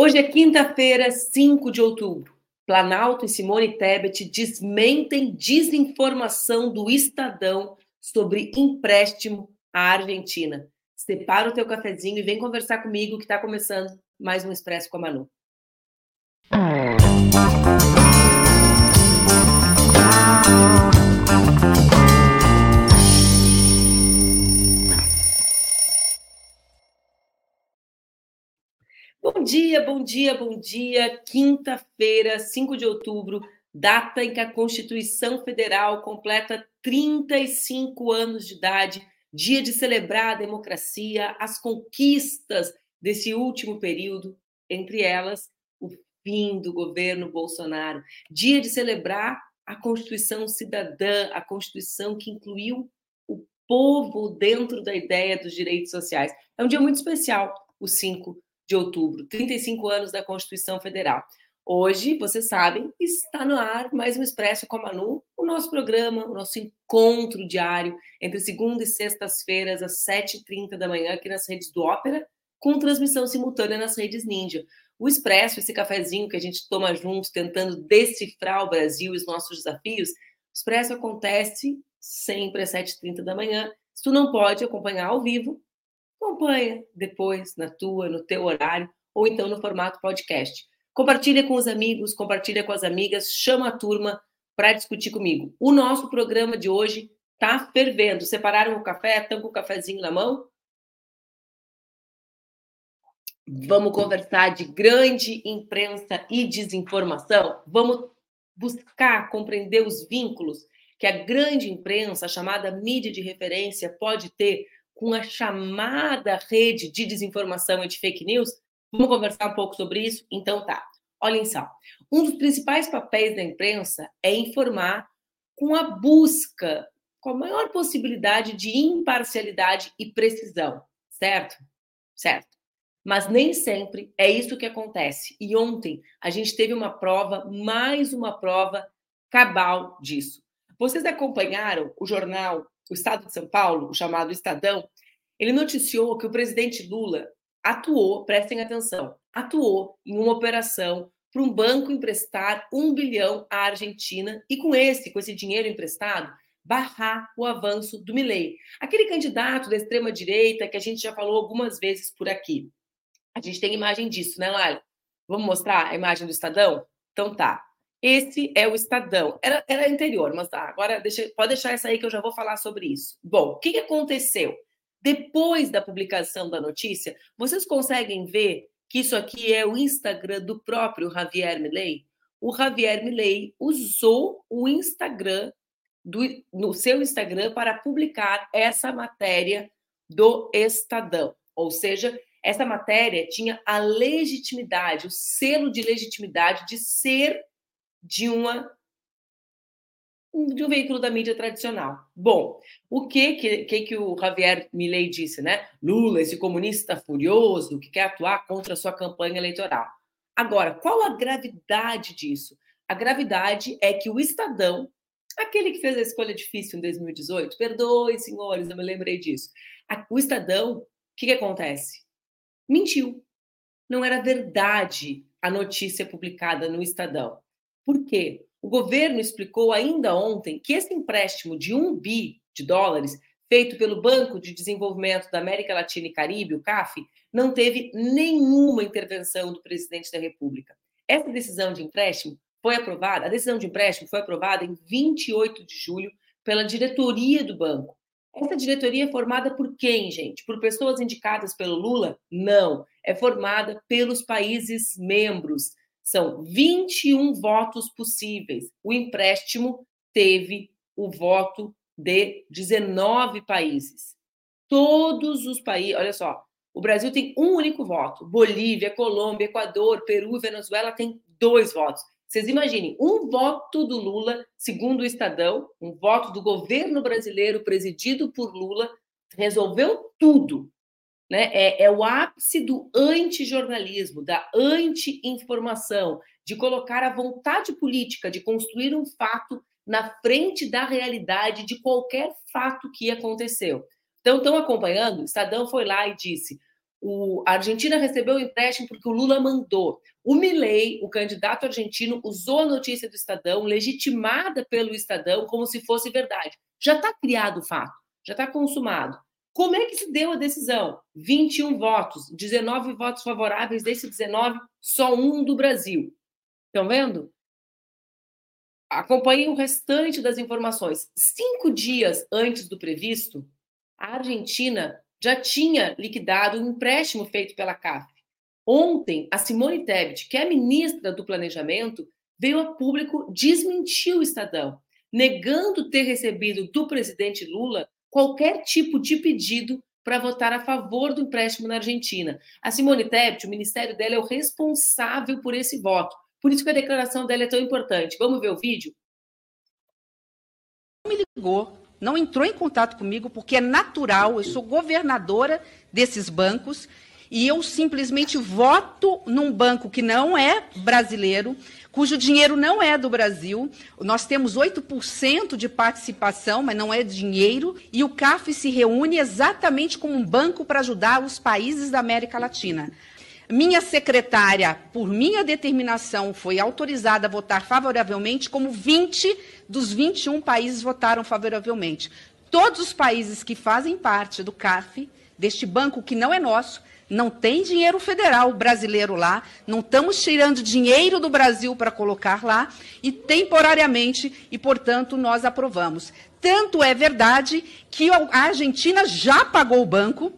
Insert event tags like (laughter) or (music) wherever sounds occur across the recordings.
Hoje é quinta-feira, 5 de outubro. Planalto e Simone Tebet desmentem desinformação do Estadão sobre empréstimo à Argentina. Separa o teu cafezinho e vem conversar comigo que está começando mais um Expresso com a Manu. Bom dia, bom dia, bom dia. Quinta-feira, 5 de outubro, data em que a Constituição Federal completa 35 anos de idade, dia de celebrar a democracia, as conquistas desse último período, entre elas o fim do governo Bolsonaro, dia de celebrar a Constituição cidadã, a Constituição que incluiu o povo dentro da ideia dos direitos sociais. É um dia muito especial, o 5 de outubro, 35 anos da Constituição Federal. Hoje, vocês sabem, está no ar mais um Expresso com a Manu, o nosso programa, o nosso encontro diário entre segunda e sextas-feiras, às 7h30 da manhã, aqui nas redes do Ópera, com transmissão simultânea nas redes Ninja. O Expresso, esse cafezinho que a gente toma juntos, tentando decifrar o Brasil e os nossos desafios, o Expresso acontece sempre às 7h30 da manhã. Se tu não pode acompanhar ao vivo, acompanha depois na tua, no teu horário, ou então no formato podcast. Compartilha com os amigos, compartilha com as amigas, chama a turma para discutir comigo. O nosso programa de hoje está fervendo. Separaram o café? Estão com o cafezinho na mão? Vamos conversar de grande imprensa e desinformação? Vamos buscar compreender os vínculos que a grande imprensa, a chamada mídia de referência, pode ter com a chamada rede de desinformação e de fake news? Vamos conversar um pouco sobre isso? Então tá. Olhem só. Um dos principais papéis da imprensa é informar com a busca, com a maior possibilidade de imparcialidade e precisão, certo? Certo. Mas nem sempre é isso que acontece. E ontem a gente teve uma prova, mais uma prova cabal disso. Vocês acompanharam o jornal o Estado de São Paulo, o chamado Estadão, ele noticiou que o presidente Lula atuou, prestem atenção, atuou em uma operação para um banco emprestar um bilhão à Argentina e com esse, com esse dinheiro emprestado, barrar o avanço do Milei, aquele candidato da extrema direita que a gente já falou algumas vezes por aqui. A gente tem imagem disso, né, Laila? Vamos mostrar a imagem do Estadão? Então tá. Esse é o Estadão. Era, era anterior, mas tá, agora deixa, pode deixar essa aí que eu já vou falar sobre isso. Bom, o que, aconteceu? Depois da publicação da notícia, vocês conseguem ver que isso aqui é o Instagram do próprio Javier Milei? O Javier Milei usou o Instagram do, no seu Instagram para publicar essa matéria do Estadão. Ou seja, essa matéria tinha a legitimidade, o selo de legitimidade de ser de uma de um veículo da mídia tradicional. Bom, o que que, que, o Javier Milei disse, né? Lula, esse comunista furioso que quer atuar contra a sua campanha eleitoral. Agora, qual a gravidade disso? A gravidade é que o Estadão, aquele que fez a escolha difícil em 2018, perdoe, senhores, eu me lembrei disso. O Estadão, o que, que acontece? Mentiu. Não era verdade a notícia publicada no Estadão. Por quê? O governo explicou ainda ontem que esse empréstimo de um bi de dólares, feito pelo Banco de Desenvolvimento da América Latina e Caribe, o CAF, não teve nenhuma intervenção do presidente da República. Essa decisão de empréstimo foi aprovada, a decisão de empréstimo foi aprovada em 28 de julho pela diretoria do banco. Essa diretoria é formada por quem, gente? Por pessoas indicadas pelo Lula? Não. É formada pelos países membros. São 21 votos possíveis. O empréstimo teve o voto de 19 países. Todos os países, olha só, o Brasil tem um único voto. Bolívia, Colômbia, Equador, Peru, Venezuela tem dois votos. Vocês imaginem, um voto do Lula, segundo o Estadão, um voto do governo brasileiro presidido por Lula, resolveu tudo né? É, é o ápice do antijornalismo, da anti-informação, de colocar a vontade política de construir um fato na frente da realidade de qualquer fato que aconteceu. Então, estão acompanhando? Estadão foi lá e disse: O, a Argentina recebeu o empréstimo porque o Lula mandou. O Milei, o candidato argentino, usou a notícia do Estadão, legitimada pelo Estadão, como se fosse verdade. Já está criado o fato, já está consumado. Como é que se deu a decisão? 21 votos, 19 votos favoráveis, desses 19, só um do Brasil. Estão vendo? Acompanhem o restante das informações. Cinco dias antes do previsto, a Argentina já tinha liquidado um empréstimo feito pela CAF. Ontem, a Simone Tebet, que é ministra do Planejamento, veio a público desmentir o Estadão, negando ter recebido do presidente Lula qualquer tipo de pedido para votar a favor do empréstimo na Argentina. A Simone Tebet, o ministério dela é o responsável por esse voto. Por isso que a declaração dela é tão importante. Vamos ver o vídeo? Me ligou não entrou em contato comigo porque é natural, eu sou governadora desses bancos e eu simplesmente voto num banco que não é brasileiro, cujo dinheiro não é do Brasil. Nós temos 8% de participação, mas não é dinheiro, e o CAF se reúne exatamente como um banco para ajudar os países da América Latina. Minha secretária, por minha determinação, foi autorizada a votar favoravelmente, como 20 dos 21 países votaram favoravelmente. Todos os países que fazem parte do CAF, deste banco que não é nosso, não tem dinheiro federal brasileiro lá, não estamos tirando dinheiro do Brasil para colocar lá, e temporariamente, e portanto nós aprovamos. Tanto é verdade que a Argentina já pagou o banco,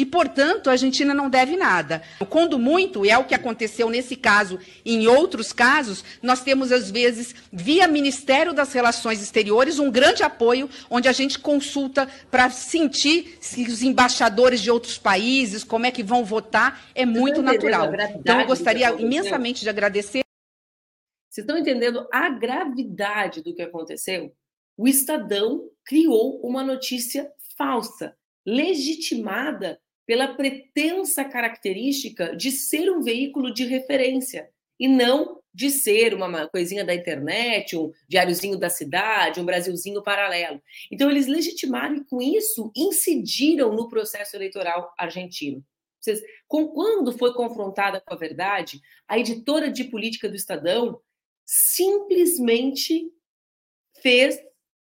e, portanto, a Argentina não deve nada. Quando muito, e é o que aconteceu nesse caso e em outros casos, nós temos, às vezes, via Ministério das Relações Exteriores, um grande apoio, onde a gente consulta para sentir se os embaixadores de outros países, como é que vão votar, é muito natural. Então, eu gostaria imensamente de agradecer. Vocês estão entendendo a gravidade do que aconteceu? O Estadão criou uma notícia falsa, legitimada pela pretensa característica de ser um veículo de referência e não de ser uma coisinha da internet, um diáriozinho da cidade, um Brasilzinho paralelo. Então, eles legitimaram e, com isso, incidiram no processo eleitoral argentino. Vocês, com, quando foi confrontada com a verdade, a editora de política do Estadão simplesmente fez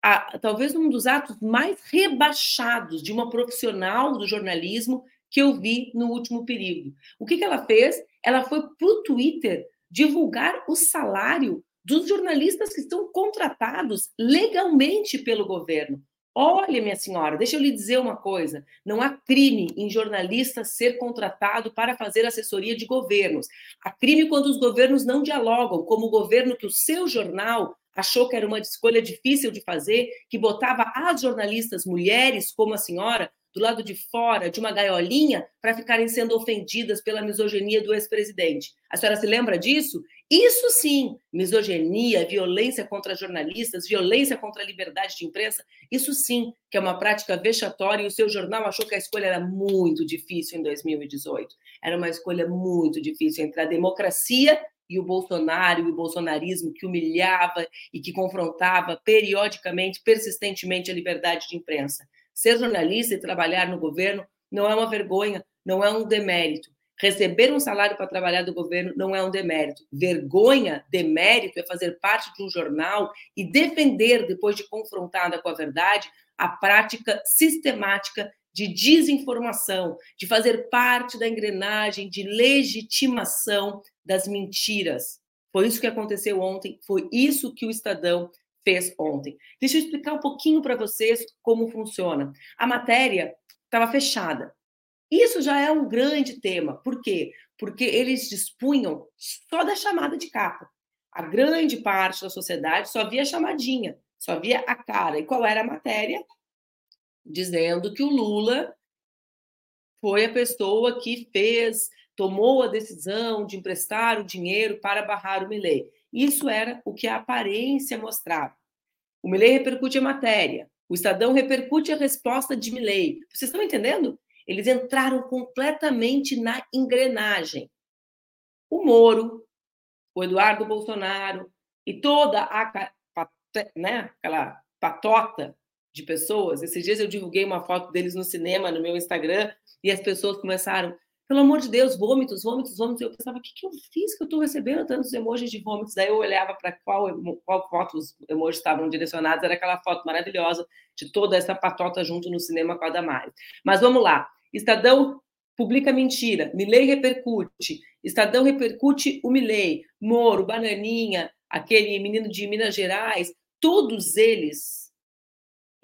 a, talvez um dos atos mais rebaixados de uma profissional do jornalismo que eu vi no último período. O que, que ela fez? Ela foi para o Twitter divulgar o salário dos jornalistas que estão contratados legalmente pelo governo. Olha, minha senhora, deixa eu lhe dizer uma coisa: não há crime em jornalista ser contratado para fazer assessoria de governos. Há crime quando os governos não dialogam, como o governo que o seu jornal achou que era uma escolha difícil de fazer, que botava as jornalistas mulheres, como a senhora, do lado de fora de uma gaiolinha para ficarem sendo ofendidas pela misoginia do ex-presidente. A senhora se lembra disso? Isso sim, misoginia, violência contra jornalistas, violência contra a liberdade de imprensa, isso sim que é uma prática vexatória e o seu jornal achou que a escolha era muito difícil em 2018. Era uma escolha muito difícil entre a democracia e o Bolsonaro e o bolsonarismo que humilhava e que confrontava periodicamente, persistentemente a liberdade de imprensa. Ser jornalista e trabalhar no governo não é uma vergonha, não é um demérito. Receber um salário para trabalhar do governo não é um demérito. Vergonha, demérito é fazer parte de um jornal e defender, depois de confrontada com a verdade, a prática sistemática de desinformação, de fazer parte da engrenagem de legitimação das mentiras. Foi isso que aconteceu ontem, foi isso que o Estadão fez ontem. Deixa eu explicar um pouquinho para vocês como funciona. A matéria estava fechada. Isso já é um grande tema. Por quê? Porque eles dispunham só da chamada de capa. A grande parte da sociedade só via chamadinha, só via a cara. E qual era a matéria? Dizendo que o Lula foi a pessoa que fez, tomou a decisão de emprestar o dinheiro para barrar o Milley. Isso era o que a aparência mostrava. O Milley repercute a matéria, o Estadão repercute a resposta de Milley. Vocês estão entendendo? Eles entraram completamente na engrenagem. O Moro, o Eduardo Bolsonaro e toda a né, aquela patota de pessoas. Esses dias eu divulguei uma foto deles no cinema no meu Instagram e as pessoas começaram: Pelo amor de Deus, vômitos, vômitos, vômitos. Eu pensava, o que, que eu fiz que eu estou recebendo tantos emojis de vômitos? Daí eu olhava para qual, qual foto os emojis estavam direcionados. Era aquela foto maravilhosa de toda essa patota junto no cinema com a Damares. Mas vamos lá. Estadão publica mentira. Milley repercute. Estadão repercute o Milley. Moro, Bananinha, aquele menino de Minas Gerais. Todos eles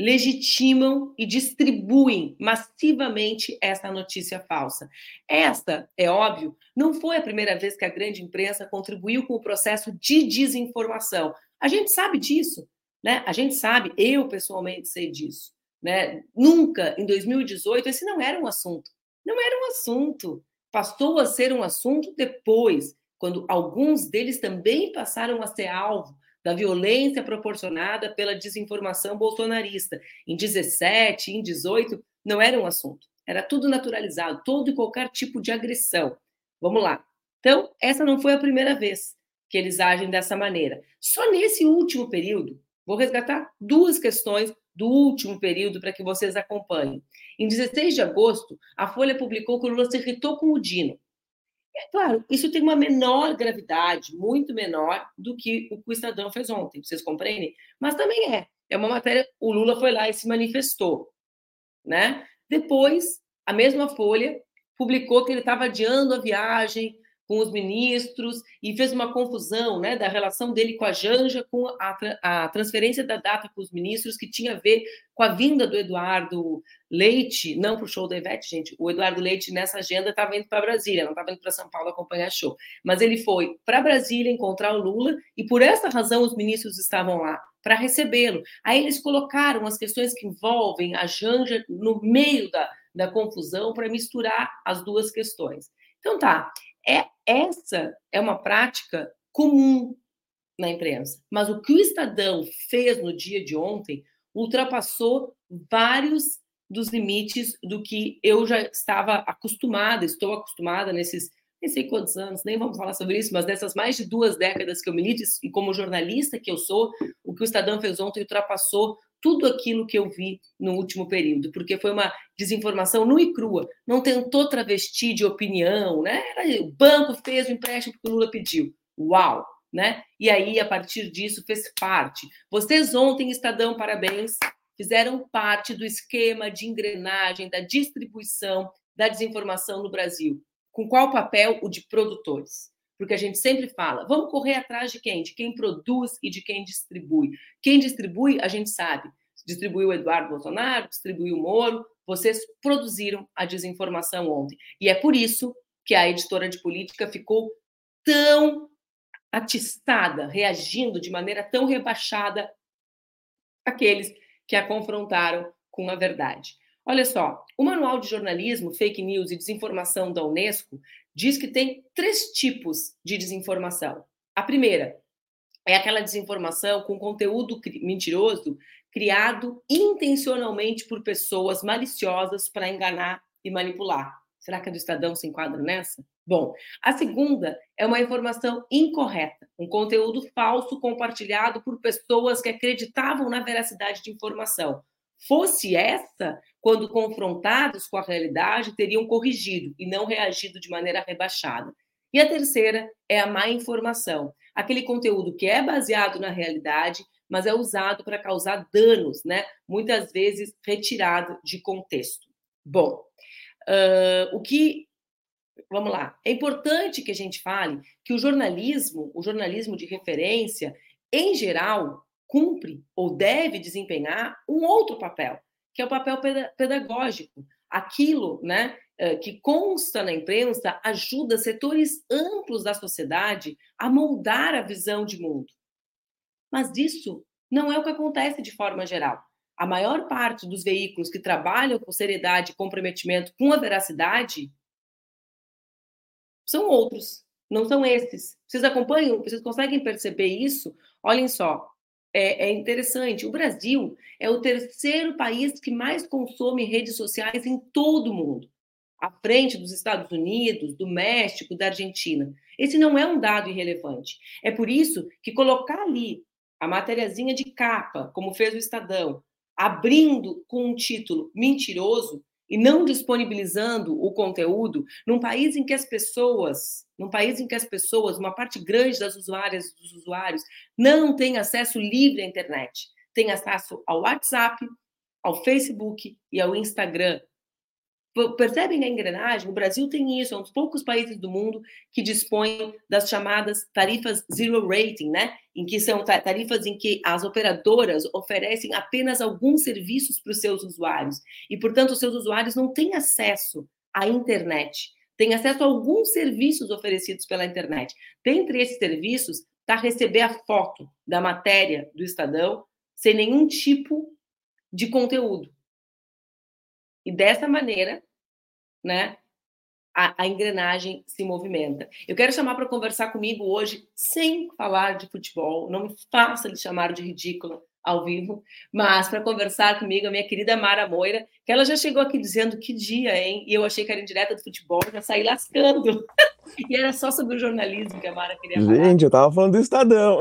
legitimam e distribuem massivamente essa notícia falsa. Esta, é óbvio, não foi a primeira vez que a grande imprensa contribuiu com o processo de desinformação. A gente sabe disso, né? A gente sabe, eu pessoalmente sei disso, né? Nunca em 2018 esse não era um assunto. Não era um assunto. Passou a ser um assunto depois, quando alguns deles também passaram a ser alvo da violência proporcionada pela desinformação bolsonarista. Em 17, em 18, não era um assunto. Era tudo naturalizado, todo e qualquer tipo de agressão. Vamos lá. Então, essa não foi a primeira vez que eles agem dessa maneira. Só nesse último período, vou resgatar duas questões do último período para que vocês acompanhem. Em 16 de agosto, a Folha publicou que o Lula se irritou com o Dino. É claro, isso tem uma menor gravidade, muito menor do que o que o Estadão fez ontem, vocês compreendem? Mas também é. É uma matéria, o Lula foi lá e se manifestou, né? Depois, a mesma Folha publicou que ele estava adiando a viagem com os ministros e fez uma confusão né, da relação dele com a Janja, com a, a transferência da data para os ministros, que tinha a ver com a vinda do Eduardo Leite, não para o show da Ivete, gente. O Eduardo Leite, nessa agenda, estava indo para Brasília, não estava indo para São Paulo acompanhar show. Mas ele foi para Brasília encontrar o Lula e, por essa razão, os ministros estavam lá para recebê-lo. Aí eles colocaram as questões que envolvem a Janja no meio da, da confusão para misturar as duas questões. Então tá, é essa é uma prática comum na imprensa. Mas o que o Estadão fez no dia de ontem ultrapassou vários dos limites do que eu já estava acostumada, estou acostumada nesses, nem sei quantos anos, nem vamos falar sobre isso, mas nessas mais de duas décadas que eu milito e como jornalista que eu sou, o que o Estadão fez ontem ultrapassou tudo aquilo que eu vi no último período, porque foi uma desinformação nua e crua, não tentou travestir de opinião, né? o banco fez o empréstimo que o Lula pediu. Uau! Né? E aí, a partir disso, fez parte. Vocês ontem, Estadão, parabéns, fizeram parte do esquema de engrenagem da distribuição da desinformação no Brasil. Com qual papel? O de produtores porque a gente sempre fala, vamos correr atrás de quem? De quem produz e de quem distribui. Quem distribui, a gente sabe. Distribuiu o Eduardo Bolsonaro, distribuiu o Moro, vocês produziram a desinformação ontem. E é por isso que a editora de política ficou tão atiçada, reagindo de maneira tão rebaixada aqueles que a confrontaram com a verdade. Olha só, o Manual de Jornalismo, Fake News e Desinformação da Unesco diz que tem três tipos de desinformação. A primeira é aquela desinformação com conteúdo mentiroso criado intencionalmente por pessoas maliciosas para enganar e manipular. Será que a do Estadão se enquadra nessa? Bom, a segunda é uma informação incorreta, um conteúdo falso compartilhado por pessoas que acreditavam na veracidade de informação, fosse essa, quando confrontados com a realidade, teriam corrigido e não reagido de maneira rebaixada. E a terceira é a má informação, aquele conteúdo que é baseado na realidade, mas é usado para causar danos, né? Muitas vezes retirado de contexto. Bom, uh, o que vamos lá. É importante que a gente fale que o jornalismo, o jornalismo de referência, em geral, cumpre ou deve desempenhar um outro papel, que é o papel pedagógico. Aquilo né, eh, que consta na imprensa ajuda setores amplos da sociedade a moldar a visão de mundo. Mas isso não é o que acontece de forma geral. A maior parte dos veículos que trabalham com seriedade e comprometimento com a veracidade são outros, não são esses. Vocês acompanham? Vocês conseguem perceber isso? Olhem só, é, é, interessante. O Brasil é o terceiro país que mais consome redes sociais em todo o mundo, à frente dos Estados Unidos, do México, da Argentina. Esse não é um dado irrelevante. É por isso que colocar ali a matériazinha de capa, como fez o Estadão, abrindo com um título mentiroso, e não disponibilizando o conteúdo num país em que as pessoas, num país em que as pessoas, uma parte grande das usuárias dos usuários não tem acesso livre à internet, tem acesso ao WhatsApp, ao Facebook e ao Instagram. Percebem a engrenagem? O Brasil tem isso, é um dos poucos países do mundo que dispõe das chamadas tarifas zero rating, né? Em que são tarifas em que as operadoras oferecem apenas alguns serviços para os seus usuários e, portanto, os seus usuários não têm acesso à internet, têm acesso a alguns serviços oferecidos pela internet. Dentre esses serviços está receber a foto da matéria do Estadão sem nenhum tipo de conteúdo. E dessa maneira, né, a, a engrenagem se movimenta. Eu quero chamar para conversar comigo hoje, sem falar de futebol, não me faça lhe chamar de ridícula ao vivo, mas para conversar comigo a minha querida Mara Moira, que ela já chegou aqui dizendo que dia, hein? E eu achei que era indireta do futebol, já saí lascando. (laughs) e era só sobre o jornalismo que a Mara queria falar. Gente, eu tava falando do Estadão.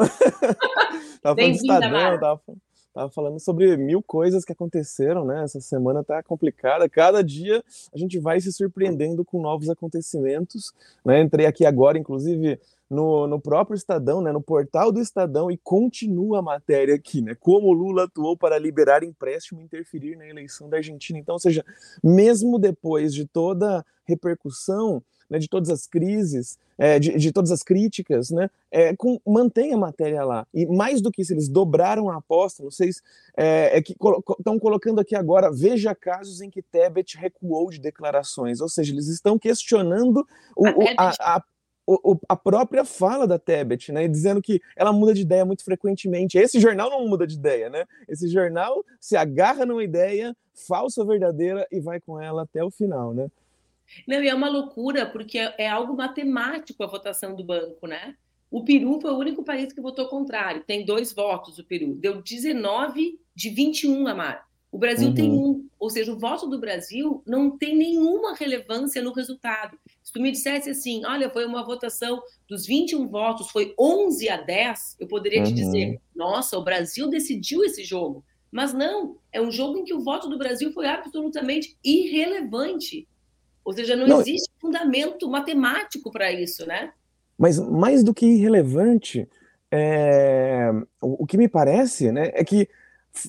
(laughs) tava falando do Estadão, Mara. tava falando Tava falando sobre mil coisas que aconteceram, né? Essa semana tá complicada. Cada dia a gente vai se surpreendendo com novos acontecimentos. Né? Entrei aqui agora, inclusive, no, no próprio Estadão, né? no portal do Estadão, e continua a matéria aqui, né? Como Lula atuou para liberar empréstimo e interferir na eleição da Argentina. Então, ou seja, mesmo depois de toda repercussão, né, de todas as crises, é, de, de, todas as críticas, né, é, com, mantém a matéria lá. E mais do que isso, eles dobraram a aposta, vocês é, é que estão colocando aqui agora, veja casos em que Tebet recuou de declarações, ou seja, eles estão questionando o, a, a, a a própria fala da Tebet, né, dizendo que ela muda de ideia muito frequentemente. Esse jornal não muda de ideia, né? Esse jornal se agarra numa ideia falsa ou verdadeira e vai com ela até o final, né? Não, e é uma loucura, porque é, é algo matemático a votação do banco, né? O Peru foi o único país que votou contrário. Tem dois votos o Peru. Deu 19 de 21, Amar. O Brasil uhum. tem um. Ou seja, o voto do Brasil não tem nenhuma relevância no resultado. Se tu me dissesse assim, olha, foi uma votação dos 21 votos, foi 11 a 10, eu poderia uhum. te dizer, nossa, o Brasil decidiu esse jogo. Mas não, é um jogo em que o voto do Brasil foi absolutamente irrelevante. Ou seja, não, não existe fundamento matemático para isso, né? Mas mais do que irrelevante, é... o, que me parece né, é que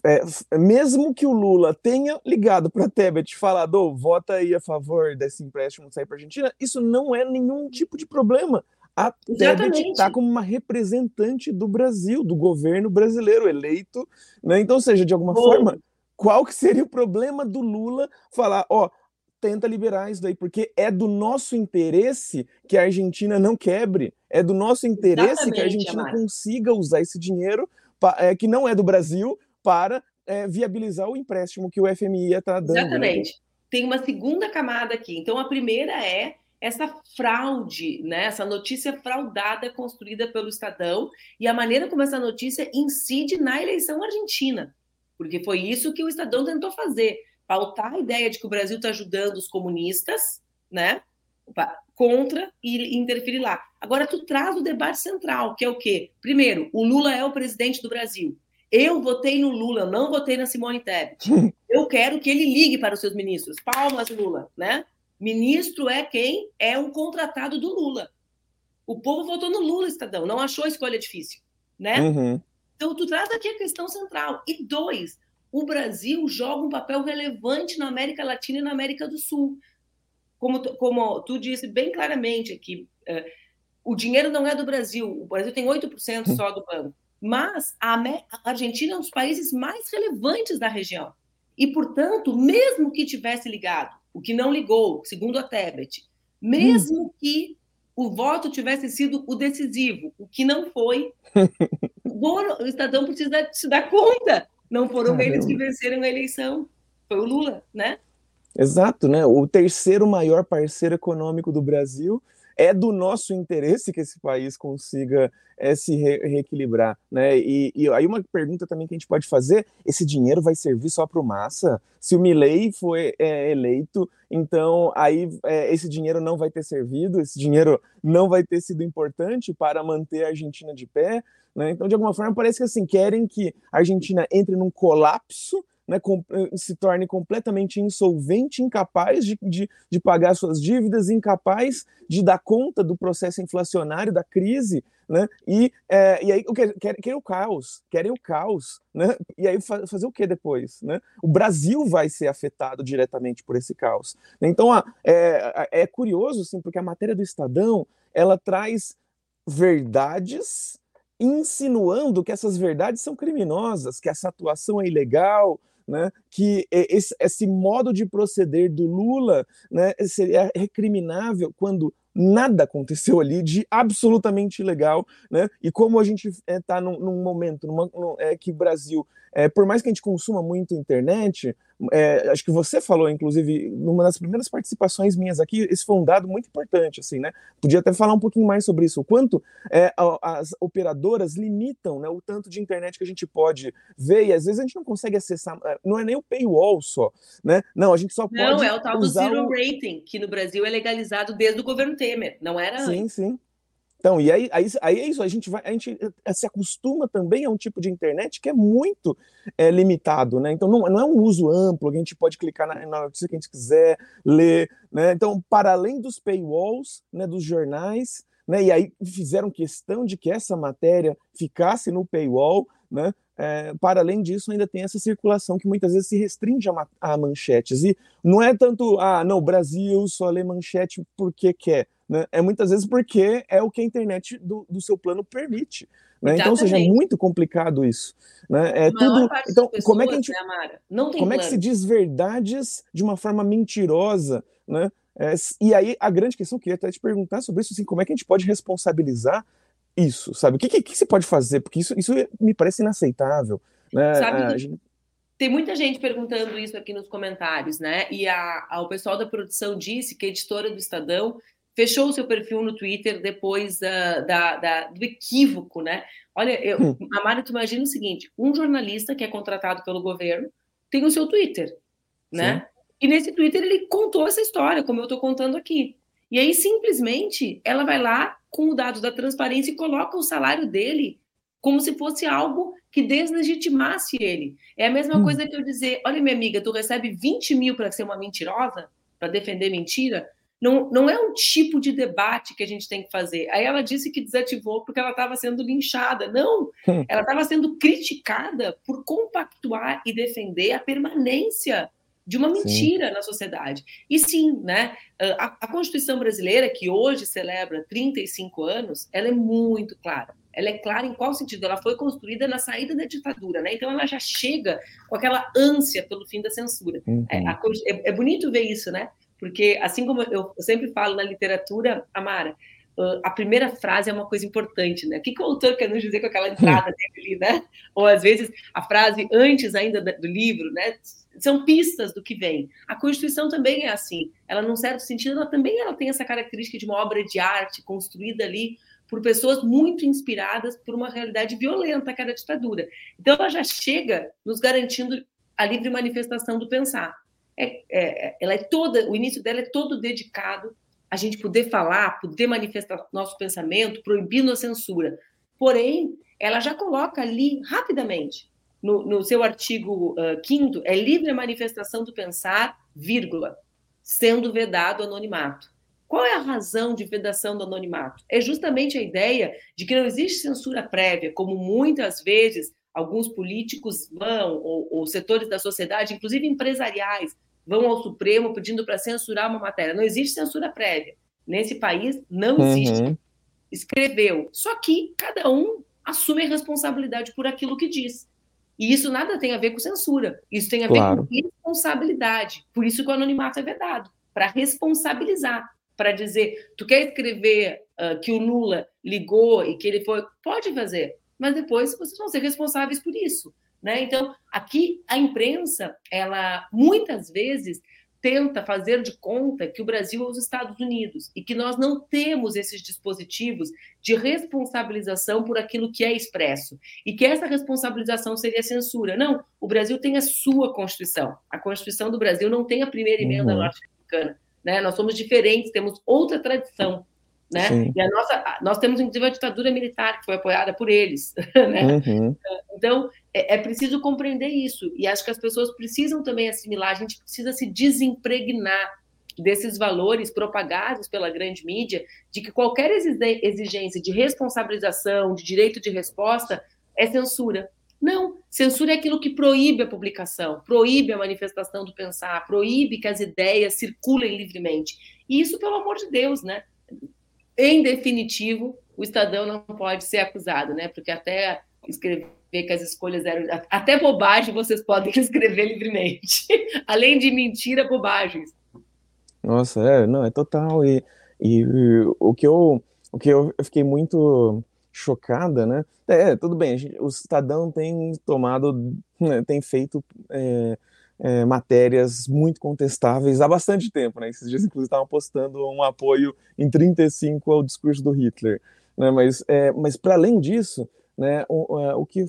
é, mesmo que o Lula tenha ligado para a Tebet e falado, oh, vota aí a favor desse empréstimo sair para a Argentina, isso não é nenhum tipo de problema. A Tebet está como uma representante do Brasil, do governo brasileiro eleito, né? Então, seja, de alguma Bom. forma, qual que seria o problema do Lula falar, ó, oh, tenta liberar isso daí, porque é do nosso interesse que a Argentina não quebre, é do nosso interesse Exatamente, que a Argentina Amara. consiga usar esse dinheiro é, que não é do Brasil para é, viabilizar o empréstimo que o FMI está dando. Né? Exatamente. Né? Tem uma segunda camada aqui. Então, a primeira é essa fraude, né? essa notícia fraudada construída pelo Estadão e a maneira como essa notícia incide na eleição argentina. Porque foi isso que o Estadão tentou fazer pautar a ideia de que o Brasil está ajudando os comunistas, né? Contra e interferir lá. Agora, tu traz o debate central, que é o quê? Primeiro, o Lula é o presidente do Brasil. Eu votei no Lula, não votei na Simone Tebet. (laughs) Eu quero que ele ligue para os seus ministros. Palmas, Lula, né? Ministro é quem é um contratado do Lula. O povo votou no Lula, Estadão, não achou a escolha difícil, né? Uhum. Então, tu traz aqui a questão central. E dois, o Brasil joga um papel relevante na América Latina e na América do Sul. Como, tu, como tu disse bem claramente aqui, uh, o dinheiro não é do Brasil, o Brasil tem 8% só do banco, mas a, a Argentina é um dos países mais relevantes da região. E, portanto, mesmo que tivesse ligado, o que não ligou, segundo a Tebet, mesmo hum. que o voto tivesse sido o decisivo, o que não foi, (laughs) o Estadão precisa se dar conta não foram Caramba. eles que venceram a eleição, foi o Lula, né? Exato, né? O terceiro maior parceiro econômico do Brasil é do nosso interesse que esse país consiga é, se re reequilibrar, né? E, e, aí uma pergunta também que a gente pode fazer: esse dinheiro vai servir só para o massa? Se o Milley foi é, eleito, então aí é, esse dinheiro não vai ter servido, esse dinheiro não vai ter sido importante para manter a Argentina de pé. Né? Então, de alguma forma, parece que assim querem que a Argentina entre num colapso né, com, eh, se torne completamente insolvente, incapaz de, de, de pagar suas dívidas, incapaz de dar conta do processo inflacionário, da crise, né? E, é, e aí querem, querem o caos, querem o caos, né? E aí fazer o que depois, né? O Brasil vai ser afetado diretamente por esse caos. Então é, é curioso, assim, porque a matéria do Estadão ela traz verdades insinuando que essas verdades são criminosas, que essa atuação é ilegal, né, que esse, esse, modo de proceder do Lula né, seria recriminável quando nada aconteceu ali de absolutamente ilegal, né? E como a gente está é, num, num, momento numa, num, é, que o Brasil, é, por mais que a gente consuma muito internet, é, acho que você falou, inclusive, numa das primeiras participações minhas aqui, esse foi um dado muito importante, assim, né? Podia até falar um pouquinho mais sobre isso, o quanto é, as operadoras limitam né, o tanto de internet que a gente pode ver, e às vezes a gente não consegue acessar, é, não é nem o paywall só, né? Não, a gente só pode. Não, é o tal do zero o... rating, que no Brasil é legalizado desde o governo Temer, não era sim, antes. Sim, sim. Então, e aí, aí, aí é isso, a gente, vai, a gente eh, se acostuma também a um tipo de internet que é muito é, limitado, né? Então, não, não é um uso amplo, a gente pode clicar na, na notícia que a gente quiser, ler, né? Então, para além dos paywalls, né, dos jornais, né, e aí fizeram questão de que essa matéria ficasse no paywall, né? É, para além disso, ainda tem essa circulação que muitas vezes se restringe a, a manchetes. E não é tanto, ah, não, o Brasil só lê manchete porque quer né? É muitas vezes porque é o que a internet do, do seu plano permite. Né? Então, seja, é muito complicado isso. Né? É tudo. Então, pessoas, como é que a gente. Né, como plano. é que se diz verdades de uma forma mentirosa? Né? É, e aí, a grande questão que eu queria até te perguntar sobre isso, assim, como é que a gente pode responsabilizar isso, sabe? O que, que, que se pode fazer? Porque isso, isso me parece inaceitável. Né? Sabe, gente... Tem muita gente perguntando isso aqui nos comentários, né? E a, a, o pessoal da produção disse que a editora do Estadão fechou o seu perfil no Twitter depois uh, da, da, do equívoco, né? Olha, eu, hum. Amara, tu imagina o seguinte: um jornalista que é contratado pelo governo tem o seu Twitter, né? Sim. E nesse Twitter ele contou essa história, como eu estou contando aqui. E aí, simplesmente, ela vai lá com o dado da transparência e coloca o salário dele como se fosse algo que deslegitimasse ele. É a mesma hum. coisa que eu dizer: olha, minha amiga, tu recebe 20 mil para ser uma mentirosa, para defender mentira. Não, não é um tipo de debate que a gente tem que fazer. Aí ela disse que desativou porque ela estava sendo linchada. Não, hum. ela estava sendo criticada por compactuar e defender a permanência de uma mentira sim. na sociedade. E sim, né, a, a, Constituição brasileira, que hoje celebra 35 anos, ela é muito clara. Ela é clara em qual sentido? Ela foi construída na saída da ditadura, né? Então ela já chega com aquela ânsia pelo fim da censura. Uhum. É, a, é, é bonito ver isso, né? Porque, assim como eu sempre falo na literatura, Amara, a primeira frase é uma coisa importante, né? O que, que o autor quer nos dizer com aquela entrada dele ali, né? Ou às vezes a frase antes ainda do livro, né? São pistas do que vem. A Constituição também é assim. Ela, num certo sentido, ela também ela tem essa característica de uma obra de arte construída ali por pessoas muito inspiradas por uma realidade violenta que era a ditadura. Então, ela já chega nos garantindo a livre manifestação do pensar é, é, ela é toda, o início dela é todo dedicado a gente poder falar, poder manifestar nosso pensamento, proibindo a censura. Porém, ela já coloca ali rapidamente, no, no seu artigo uh, quinto, é livre a manifestação do pensar, vírgula, sendo vedado o anonimato. Qual é a razão de vedação do anonimato? É justamente a ideia de que não existe censura prévia, como muitas vezes alguns políticos vão, ou, ou setores da sociedade, inclusive empresariais, vão ao Supremo pedindo para censurar uma matéria. Não existe censura prévia. Nesse país, não existe. Uhum. Escreveu. Só que cada um assume a responsabilidade por aquilo que diz. E isso nada tem a ver com censura. Isso tem a claro. ver com responsabilidade. Por isso que o anonimato é vedado para responsabilizar, para dizer, tu quer escrever uh, que o Lula ligou e que ele foi, pode fazer, mas depois vocês vão ser responsáveis por isso. Né? Então, aqui a imprensa, ela muitas vezes tenta fazer de conta que o Brasil é os Estados Unidos e que nós não temos esses dispositivos de responsabilização por aquilo que é expresso e que essa responsabilização seria censura. Não, o Brasil tem a sua Constituição. A Constituição do Brasil não tem a primeira emenda uhum. norte-americana. Né? Nós somos diferentes, temos outra tradição. Né? E a nossa, nós temos inclusive a ditadura militar que foi apoiada por eles, (laughs) né? Uhum. Então é, é, preciso compreender isso e acho que as pessoas precisam também assimilar. A gente precisa se desimpregnar desses valores propagados pela grande mídia de que qualquer exigência de responsabilização, de direito de resposta é censura. Não, censura é aquilo que proíbe a publicação, proíbe a manifestação do pensar, proíbe que as ideias circulem livremente. E isso, pelo amor de Deus, né? Em definitivo, o Estadão não pode ser acusado, né? Porque até escrever que as escolhas eram. Até bobagem vocês podem (laughs) escrever livremente. (laughs) Além de mentira, bobagens. Nossa, é, não, é total. E, e, o que eu, o que eu fiquei muito chocada, né? É, tudo bem, gente, o Estadão tem tomado, né, tem feito é, é, matérias muito contestáveis há bastante tempo, né? Esses dias, inclusive, estavam postando um apoio em 35 ao discurso do Hitler, né? Mas, é, mas para além disso, né, o, é, o que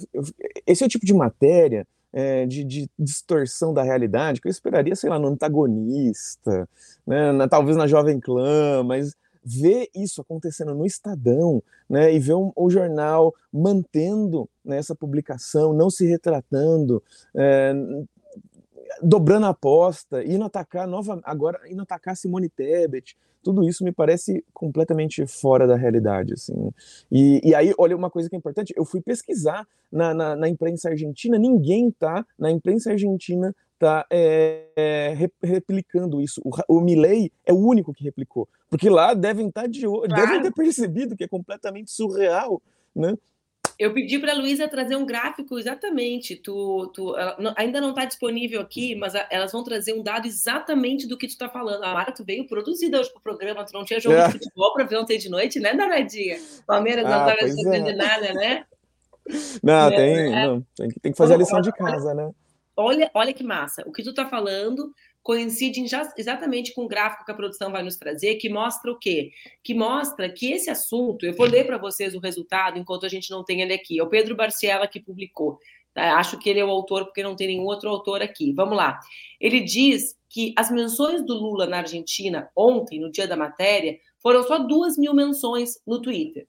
esse é o tipo de matéria é, de, de, distorção da realidade que eu esperaria, sei lá, no antagonista, né, na, talvez na Jovem Clã, mas ver isso acontecendo no Estadão, né, e ver um, o jornal mantendo né, essa publicação, não se retratando, é, dobrando a aposta, indo atacar nova, agora indo atacar Simone Tebet, tudo isso me parece completamente fora da realidade, assim. E, e aí, olha uma coisa que é importante, eu fui pesquisar na, na, na imprensa argentina, ninguém tá na imprensa argentina tá é, é, replicando isso. O, o Milley é o único que replicou, porque lá devem estar tá de claro. devem ter percebido que é completamente surreal, né? Eu pedi para a Luísa trazer um gráfico exatamente. Tu, tu não, ainda não está disponível aqui, mas a, elas vão trazer um dado exatamente do que tu está falando. A Mara, tu veio produzida hoje para o programa, tu não tinha jogo é. de futebol para ver ontem de noite, né, Danadinha? Palmeiras ah, não estava fazendo é. nada, né? Não, é, tem, não, tem, que, tem que fazer a lição de casa, né? Olha, olha que massa. O que tu está falando coincidem já, exatamente com o gráfico que a produção vai nos trazer, que mostra o quê? Que mostra que esse assunto, eu vou ler para vocês o resultado enquanto a gente não tem ele aqui. É o Pedro Barciela que publicou. Tá? Acho que ele é o autor, porque não tem nenhum outro autor aqui. Vamos lá. Ele diz que as menções do Lula na Argentina ontem, no dia da matéria, foram só duas mil menções no Twitter.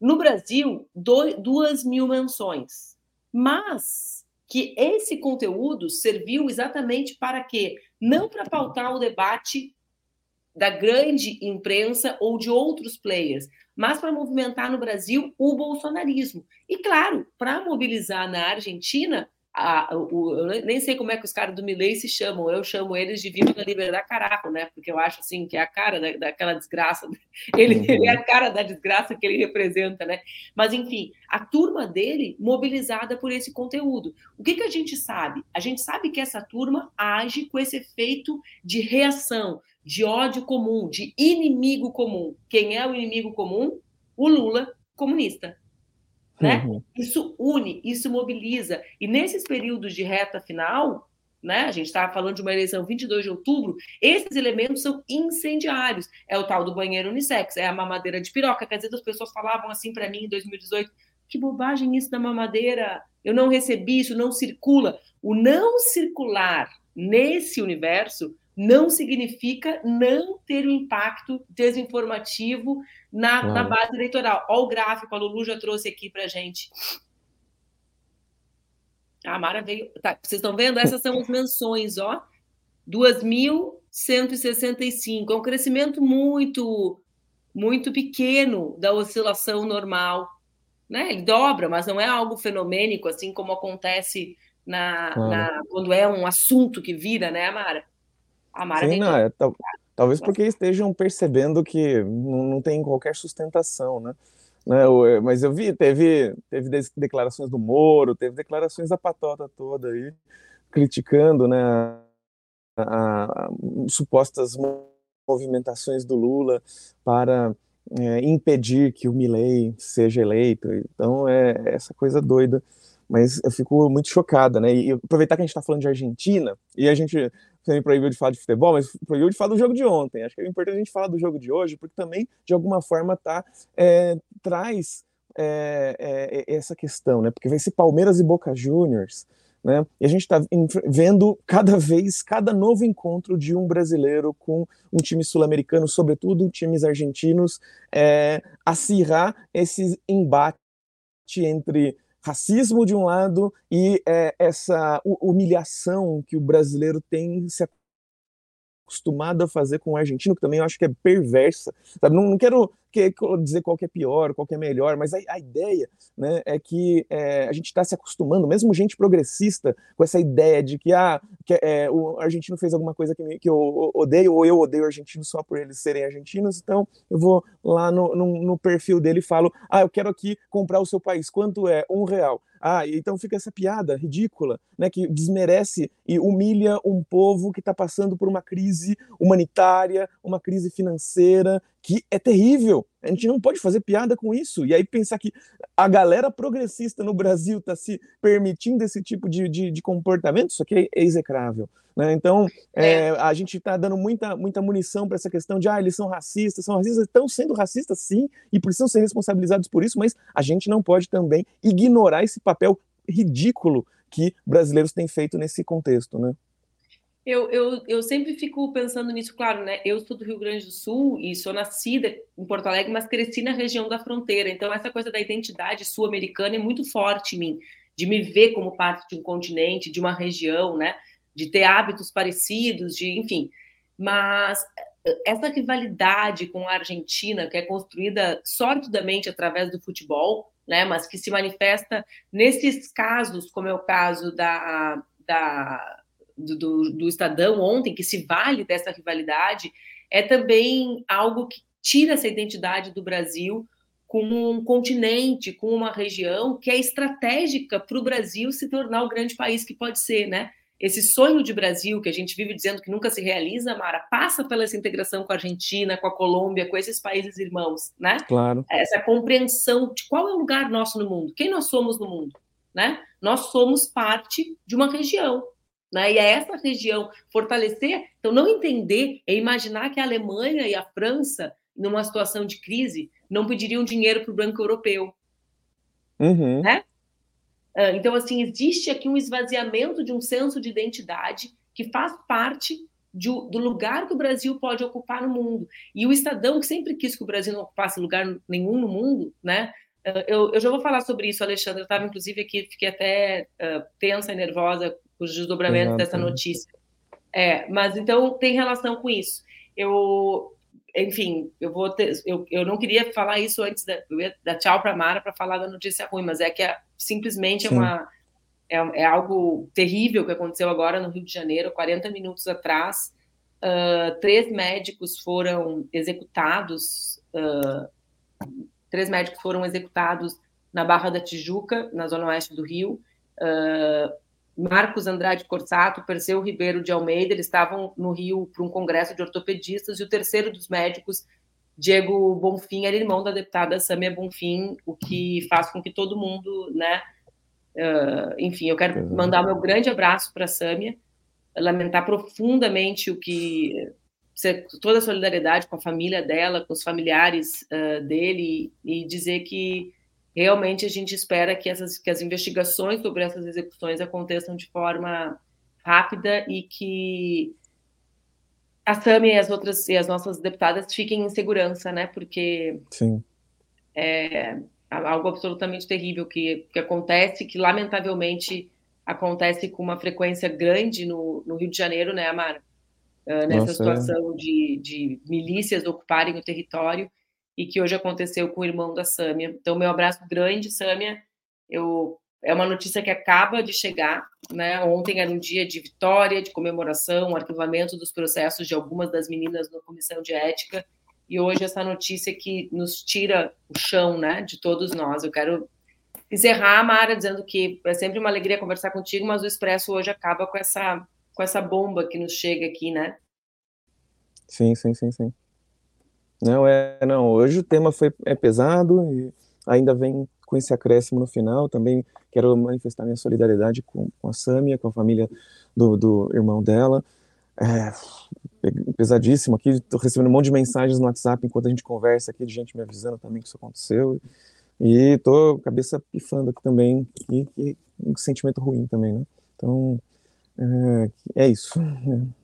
No Brasil, duas mil menções. Mas que esse conteúdo serviu exatamente para quê? Não para pautar o debate da grande imprensa ou de outros players, mas para movimentar no Brasil o bolsonarismo. E, claro, para mobilizar na Argentina a, o, eu nem sei como é que os caras do Milley se chamam, eu chamo eles de Viva da Liberdade Caraco, né? Porque eu acho assim que é a cara da, daquela desgraça, (laughs) ele, uhum. ele, é a cara da desgraça que ele representa, né? Mas enfim, a turma dele mobilizada por esse conteúdo. O que, que a gente sabe? A gente sabe que essa turma age com esse efeito de reação, de ódio comum, de inimigo comum. Quem é o inimigo comum? O Lula comunista. Né? Uhum. Isso une, isso mobiliza. E nesses períodos de reta final, né? A gente estava falando de uma eleição 22 de outubro, esses elementos são incendiários. É o tal do banheiro unissex, é a mamadeira de piroca. Quer dizer, as pessoas falavam assim para mim em 2018: que bobagem isso da mamadeira, eu não recebi isso, não circula. O não circular nesse universo não significa não ter um impacto desinformativo na, na base eleitoral. Olha o gráfico, a Lulu já trouxe aqui para gente. A Mara veio. Tá, vocês estão vendo? Essas são as menções, ó. 2.165. É um crescimento muito, muito pequeno da oscilação normal. Né? Ele dobra, mas não é algo fenomênico, assim como acontece na, na, quando é um assunto que vira, né, Amara? A Mara Sim, não, é, tal, talvez porque estejam percebendo que não, não tem qualquer sustentação, né? né? É, mas eu vi, teve, teve declarações do Moro, teve declarações da patota toda aí, criticando, né, a, a, a supostas movimentações do Lula para é, impedir que o Milley seja eleito. Então é essa coisa doida. Mas eu fico muito chocada, né? E aproveitar que a gente está falando de Argentina, e a gente também proibiu de falar de futebol, mas proibiu de falar do jogo de ontem. Acho que é importante a gente falar do jogo de hoje, porque também, de alguma forma, tá, é, traz é, é, essa questão, né? Porque vai ser Palmeiras e Boca Juniors, né? E a gente está vendo cada vez, cada novo encontro de um brasileiro com um time sul-americano, sobretudo times argentinos, é, acirrar esse embate entre racismo de um lado e é, essa humilhação que o brasileiro tem se acostumado a fazer com o argentino, que também eu acho que é perversa. Sabe? Não, não quero que, dizer qual que é pior, qual que é melhor, mas a, a ideia né, é que é, a gente está se acostumando, mesmo gente progressista, com essa ideia de que, ah, que é, o argentino fez alguma coisa que, que eu odeio, ou eu odeio o argentino só por eles serem argentinos, então eu vou lá no, no, no perfil dele e falo, ah, eu quero aqui comprar o seu país, quanto é? Um real. Ah, então fica essa piada ridícula, né, que desmerece e humilha um povo que está passando por uma crise humanitária, uma crise financeira, que é terrível. A gente não pode fazer piada com isso. E aí pensar que a galera progressista no Brasil está se permitindo esse tipo de, de, de, comportamento, isso aqui é execrável. Né? Então, é. É, a gente está dando muita, muita munição para essa questão de, ah, eles são racistas, são racistas, estão sendo racistas sim, e precisam ser responsabilizados por isso, mas a gente não pode também ignorar esse papel ridículo que brasileiros têm feito nesse contexto, né? Eu, eu, eu sempre fico pensando nisso, claro, né? Eu sou do Rio Grande do Sul e sou nascida em Porto Alegre, mas cresci na região da fronteira. Então, essa coisa da identidade sul-americana é muito forte em mim, de me ver como parte de um continente, de uma região, né? De ter hábitos parecidos, de, enfim. Mas eh, essa rivalidade com a Argentina, que é construída sortudamente através do futebol, né? Mas que se manifesta nesses casos, como é o caso da, da do, do, do Estadão ontem, que se vale dessa rivalidade, é também algo que tira essa identidade do Brasil como um continente, com uma região que é estratégica para o Brasil se tornar o grande país que pode ser, né? Esse sonho de Brasil que a gente vive dizendo que nunca se realiza, Mara, passa pela essa integração com a Argentina, com a Colômbia, com esses países irmãos, né? Claro. Essa compreensão de qual é o lugar nosso no mundo, quem nós somos no mundo, né? Nós somos parte de uma região, né? E é essa região fortalecer. Então, não entender é imaginar que a Alemanha e a França, numa situação de crise, não pediriam dinheiro para o Banco Europeu. Uhum. Né? Ah, então, assim, existe aqui um esvaziamento de um senso de identidade que faz parte de, do lugar que o Brasil pode ocupar no mundo. E o Estadão, que sempre quis que o Brasil não ocupasse lugar nenhum no mundo, né? Ah, eu, eu já vou falar sobre isso, Alexandre. Eu estava, inclusive, aqui, fiquei até uh, tensa e nervosa os desdobramentos Exato. dessa notícia. É, mas então tem relação com isso. Eu, enfim, eu vou ter, eu, eu não queria falar isso antes da, eu ia dar tchau para Mara para falar da notícia ruim, mas é que é, simplesmente é uma é, é, algo terrível que aconteceu agora no Rio de Janeiro, 40 minutos atrás. Uh, três médicos foram executados, uh, três médicos foram executados na Barra da Tijuca, na zona oeste do Rio. Uh, Marcos Andrade Corsato, Perseu Ribeiro de Almeida, eles estavam no Rio para um congresso de ortopedistas, e o terceiro dos médicos, Diego Bonfim, era irmão da deputada Samia Bonfim, o que faz com que todo mundo, né, uh, enfim, eu quero mandar meu grande abraço para a Samia, lamentar profundamente o que toda a solidariedade com a família dela, com os familiares uh, dele e dizer que realmente a gente espera que, essas, que as investigações sobre essas execuções aconteçam de forma rápida e que a Sami e as outras e as nossas deputadas fiquem em segurança, né? Porque Sim. é algo absolutamente terrível que, que acontece, que lamentavelmente acontece com uma frequência grande no, no Rio de Janeiro, né, Amara? Uh, nessa Nossa, é. situação é. de, de milícias ocuparem o território e que hoje aconteceu com o irmão da Sâmia. Então, meu abraço grande, Sâmia. Eu, é uma notícia que acaba de chegar. Né? Ontem era um dia de vitória, de comemoração, arquivamento dos processos de algumas das meninas na comissão de ética. E hoje essa notícia que nos tira o chão né, de todos nós. Eu quero encerrar, Mara, dizendo que é sempre uma alegria conversar contigo, mas o Expresso hoje acaba com essa, com essa bomba que nos chega aqui, né? Sim, sim, sim, sim. Não, é, não, hoje o tema foi, é pesado e ainda vem com esse acréscimo no final. Também quero manifestar minha solidariedade com, com a Sâmia, com a família do, do irmão dela. É, pesadíssimo aqui, estou recebendo um monte de mensagens no WhatsApp enquanto a gente conversa aqui, de gente me avisando também que isso aconteceu. E tô cabeça pifando aqui também, e, e um sentimento ruim também, né? Então, é, é isso. É,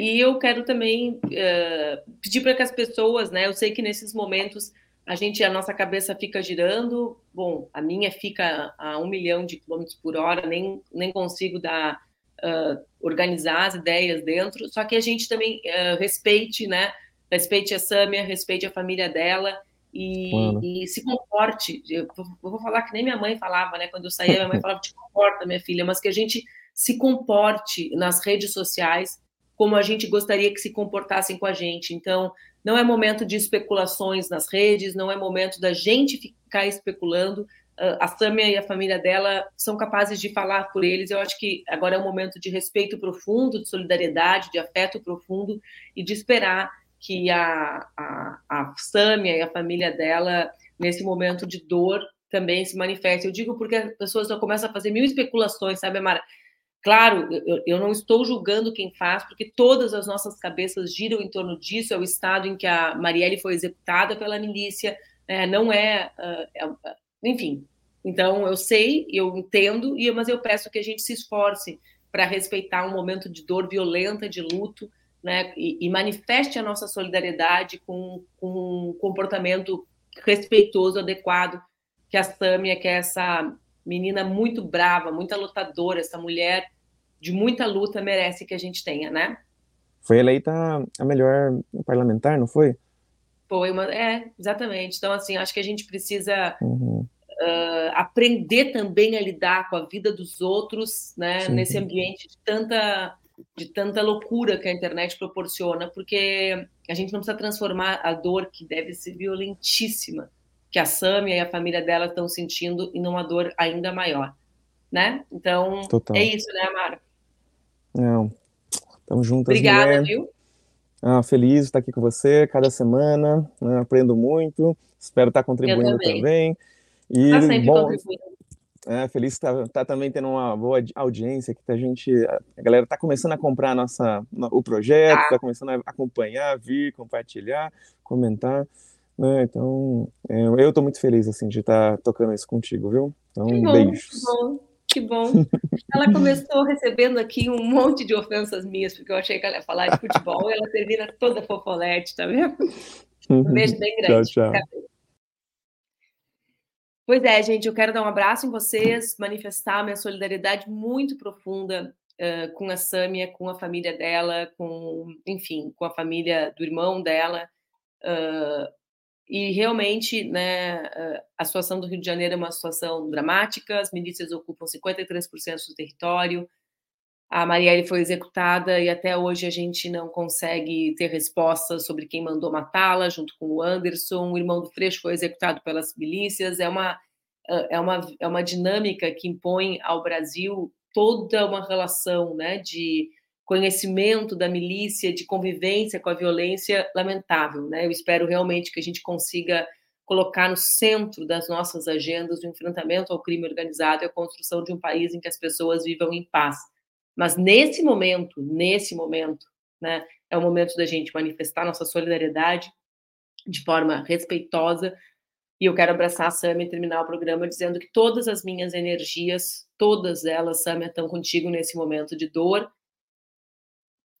e eu quero também uh, pedir para que as pessoas, né? Eu sei que nesses momentos a gente, a nossa cabeça fica girando. Bom, a minha fica a um milhão de quilômetros por hora, nem, nem consigo dar uh, organizar as ideias dentro. Só que a gente também uh, respeite, né? Respeite a Samia, respeite a família dela e, e se comporte. Eu, eu, vou falar que nem minha mãe falava, né? Quando eu saía, minha mãe falava: te comporta, minha filha, mas que a gente se comporte nas redes sociais como a gente gostaria que se comportassem com a gente. Então, não é momento de especulações nas redes, não é momento da gente ficar especulando. Ah, a Samia e a família dela são capazes de falar por eles. Eu acho que agora é um momento de respeito profundo, de solidariedade, de afeto profundo e de esperar que a, a, a Samia e a família dela, nesse momento de dor, também se manifestem. Eu digo porque as pessoas já começam a fazer mil especulações, sabe, Amara? Claro, eu, eu, não estou julgando quem faz, porque todas as nossas cabeças giram em torno disso. É o estado em que a Marielle foi executada pela milícia, né? não é, uh, é, enfim. Então, eu sei, eu entendo, mas eu peço que a gente se esforce para respeitar um momento de dor violenta, de luto, né? e, e manifeste a nossa solidariedade com, com um comportamento respeitoso, adequado, que a Sâmia, que é essa menina muito brava, muita lutadora, essa mulher de muita luta merece que a gente tenha, né? Foi eleita a melhor parlamentar, não foi? Foi uma, é, exatamente. Então, assim, acho que a gente precisa uhum. uh, aprender também a lidar com a vida dos outros, né? Sim. Nesse ambiente de tanta, de tanta loucura que a internet proporciona, porque a gente não precisa transformar a dor que deve ser violentíssima que a Samia e a família dela estão sentindo em uma dor ainda maior, né? Então, Total. é isso, né, Amara? Não. Tamo juntas, Obrigada, mulher. viu? Ah, feliz de estar aqui com você cada semana. Né? Aprendo muito. Espero estar contribuindo também. também. E tá sempre bom, contribuindo. É, feliz estar tá, tá também tendo uma boa audiência, que a gente, a galera está começando a comprar a nossa, o projeto, está ah. começando a acompanhar, vir, compartilhar, comentar. Né? Então, é, eu estou muito feliz assim de estar tocando isso contigo, viu? Então, que bom, beijos. Que bom que bom. Ela começou recebendo aqui um monte de ofensas minhas, porque eu achei que ela ia falar de futebol, e ela termina toda fofolete, tá vendo? Um beijo bem grande. Tchau, tchau. Pois é, gente, eu quero dar um abraço em vocês, manifestar minha solidariedade muito profunda uh, com a Sâmia, com a família dela, com, enfim, com a família do irmão dela. Uh, e realmente, né, a situação do Rio de Janeiro é uma situação dramática, as milícias ocupam 53% do território, a Marielle foi executada e até hoje a gente não consegue ter respostas sobre quem mandou matá-la, junto com o Anderson, o irmão do Freixo foi executado pelas milícias, é uma, é uma, é uma dinâmica que impõe ao Brasil toda uma relação né, de conhecimento da milícia, de convivência com a violência lamentável. Né? Eu espero realmente que a gente consiga colocar no centro das nossas agendas o enfrentamento ao crime organizado e a construção de um país em que as pessoas vivam em paz. Mas nesse momento, nesse momento, né, é o momento da gente manifestar nossa solidariedade de forma respeitosa. E eu quero abraçar a Samia e terminar o programa dizendo que todas as minhas energias, todas elas, Samia, estão contigo nesse momento de dor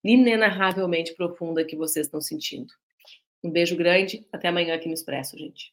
inenarravelmente profunda que vocês estão sentindo. Um beijo grande, até amanhã aqui no Expresso, gente.